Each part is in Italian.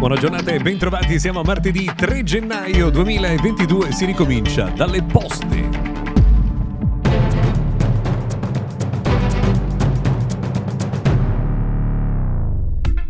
Buona giornata e bentrovati, siamo a martedì 3 gennaio 2022, si ricomincia dalle poste.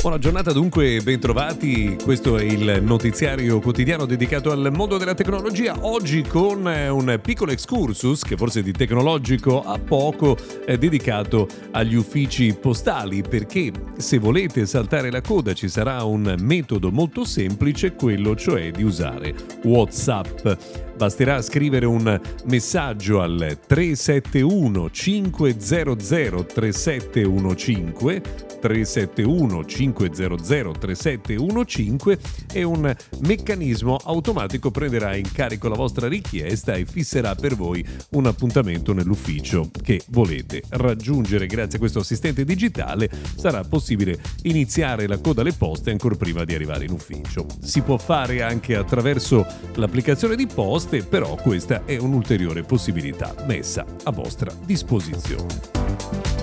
Buona giornata dunque, bentrovati. Questo è il notiziario quotidiano dedicato al mondo della tecnologia. Oggi con eh, un piccolo excursus, che forse di tecnologico ha poco, è dedicato agli uffici postali, perché se volete saltare la coda ci sarà un metodo molto semplice, quello cioè di usare WhatsApp. Basterà scrivere un messaggio al 371 500 3715 371 500 3715 e un meccanismo automatico prenderà in carico la vostra richiesta e fisserà per voi un appuntamento nell'ufficio che volete raggiungere. Grazie a questo assistente digitale sarà possibile iniziare la coda alle poste ancora prima di arrivare in ufficio. Si può fare anche attraverso l'applicazione di poste, però questa è un'ulteriore possibilità messa a vostra disposizione.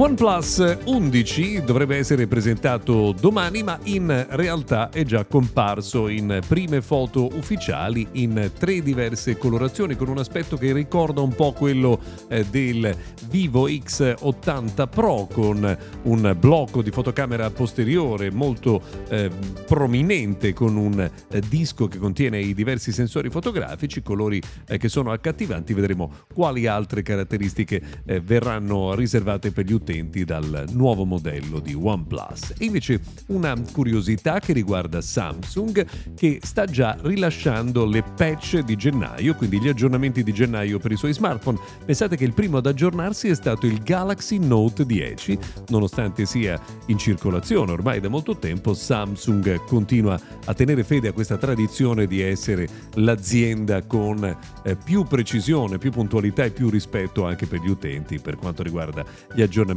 OnePlus 11 dovrebbe essere presentato domani, ma in realtà è già comparso in prime foto ufficiali in tre diverse colorazioni, con un aspetto che ricorda un po' quello eh, del Vivo X80 Pro, con un blocco di fotocamera posteriore molto eh, prominente, con un eh, disco che contiene i diversi sensori fotografici, colori eh, che sono accattivanti. Vedremo quali altre caratteristiche eh, verranno riservate per gli utenti utenti dal nuovo modello di OnePlus. E invece una curiosità che riguarda Samsung che sta già rilasciando le patch di gennaio, quindi gli aggiornamenti di gennaio per i suoi smartphone. Pensate che il primo ad aggiornarsi è stato il Galaxy Note 10, nonostante sia in circolazione ormai da molto tempo, Samsung continua a tenere fede a questa tradizione di essere l'azienda con eh, più precisione, più puntualità e più rispetto anche per gli utenti per quanto riguarda gli aggiornamenti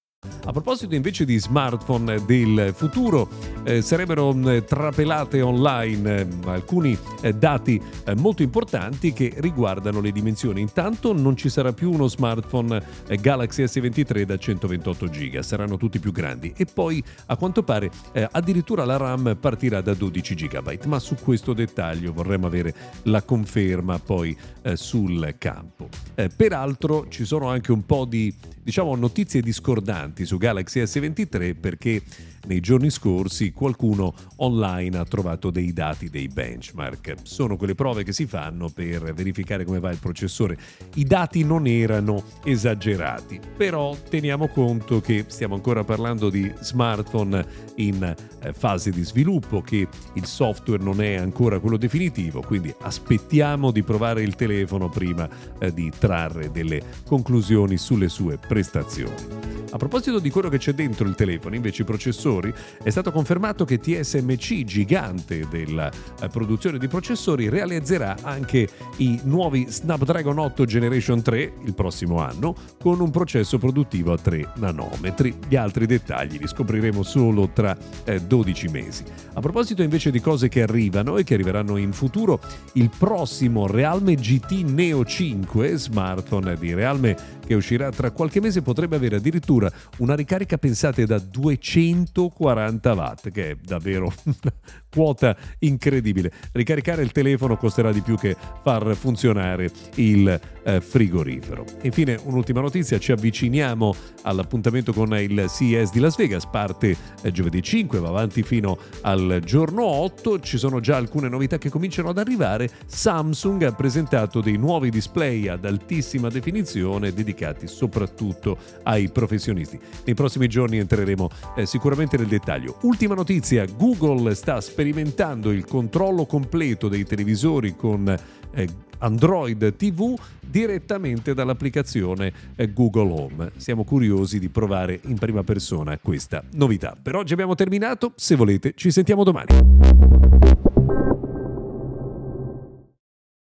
A proposito invece di smartphone del futuro, eh, sarebbero mm, trapelate online eh, alcuni eh, dati eh, molto importanti che riguardano le dimensioni. Intanto non ci sarà più uno smartphone eh, Galaxy S23 da 128 GB, saranno tutti più grandi e poi a quanto pare eh, addirittura la RAM partirà da 12 GB, ma su questo dettaglio vorremmo avere la conferma poi sul campo. peraltro ci sono anche un po' di diciamo notizie discordanti su Galaxy S23 perché nei giorni scorsi qualcuno online ha trovato dei dati dei benchmark. Sono quelle prove che si fanno per verificare come va il processore. I dati non erano esagerati, però teniamo conto che stiamo ancora parlando di smartphone in eh, fase di sviluppo, che il software non è ancora quello definitivo, quindi aspettiamo di provare il telefono prima eh, di trarre delle conclusioni sulle sue prestazioni. A proposito di quello che c'è dentro il telefono, invece i processori, è stato confermato che TSMC, gigante della eh, produzione di processori, realizzerà anche i nuovi Snapdragon 8 Generation 3 il prossimo anno con un processo produttivo a 3 nanometri. Gli altri dettagli li scopriremo solo tra eh, 12 mesi. A proposito invece di cose che arrivano e che arriveranno in futuro, il prossimo Realme GT Neo 5, smartphone di Realme che uscirà tra qualche mese, potrebbe avere addirittura una ricarica pensate da 200 140 watt, che è davvero una quota incredibile. Ricaricare il telefono costerà di più che far funzionare il eh, frigorifero. Infine, un'ultima notizia, ci avviciniamo all'appuntamento con il CES di Las Vegas, parte eh, giovedì 5, va avanti fino al giorno 8, ci sono già alcune novità che cominciano ad arrivare. Samsung ha presentato dei nuovi display ad altissima definizione dedicati soprattutto ai professionisti. Nei prossimi giorni entreremo eh, sicuramente nel dettaglio. Ultima notizia, Google sta sperimentando il controllo completo dei televisori con eh, Android TV direttamente dall'applicazione eh, Google Home. Siamo curiosi di provare in prima persona questa novità. Per oggi abbiamo terminato, se volete ci sentiamo domani.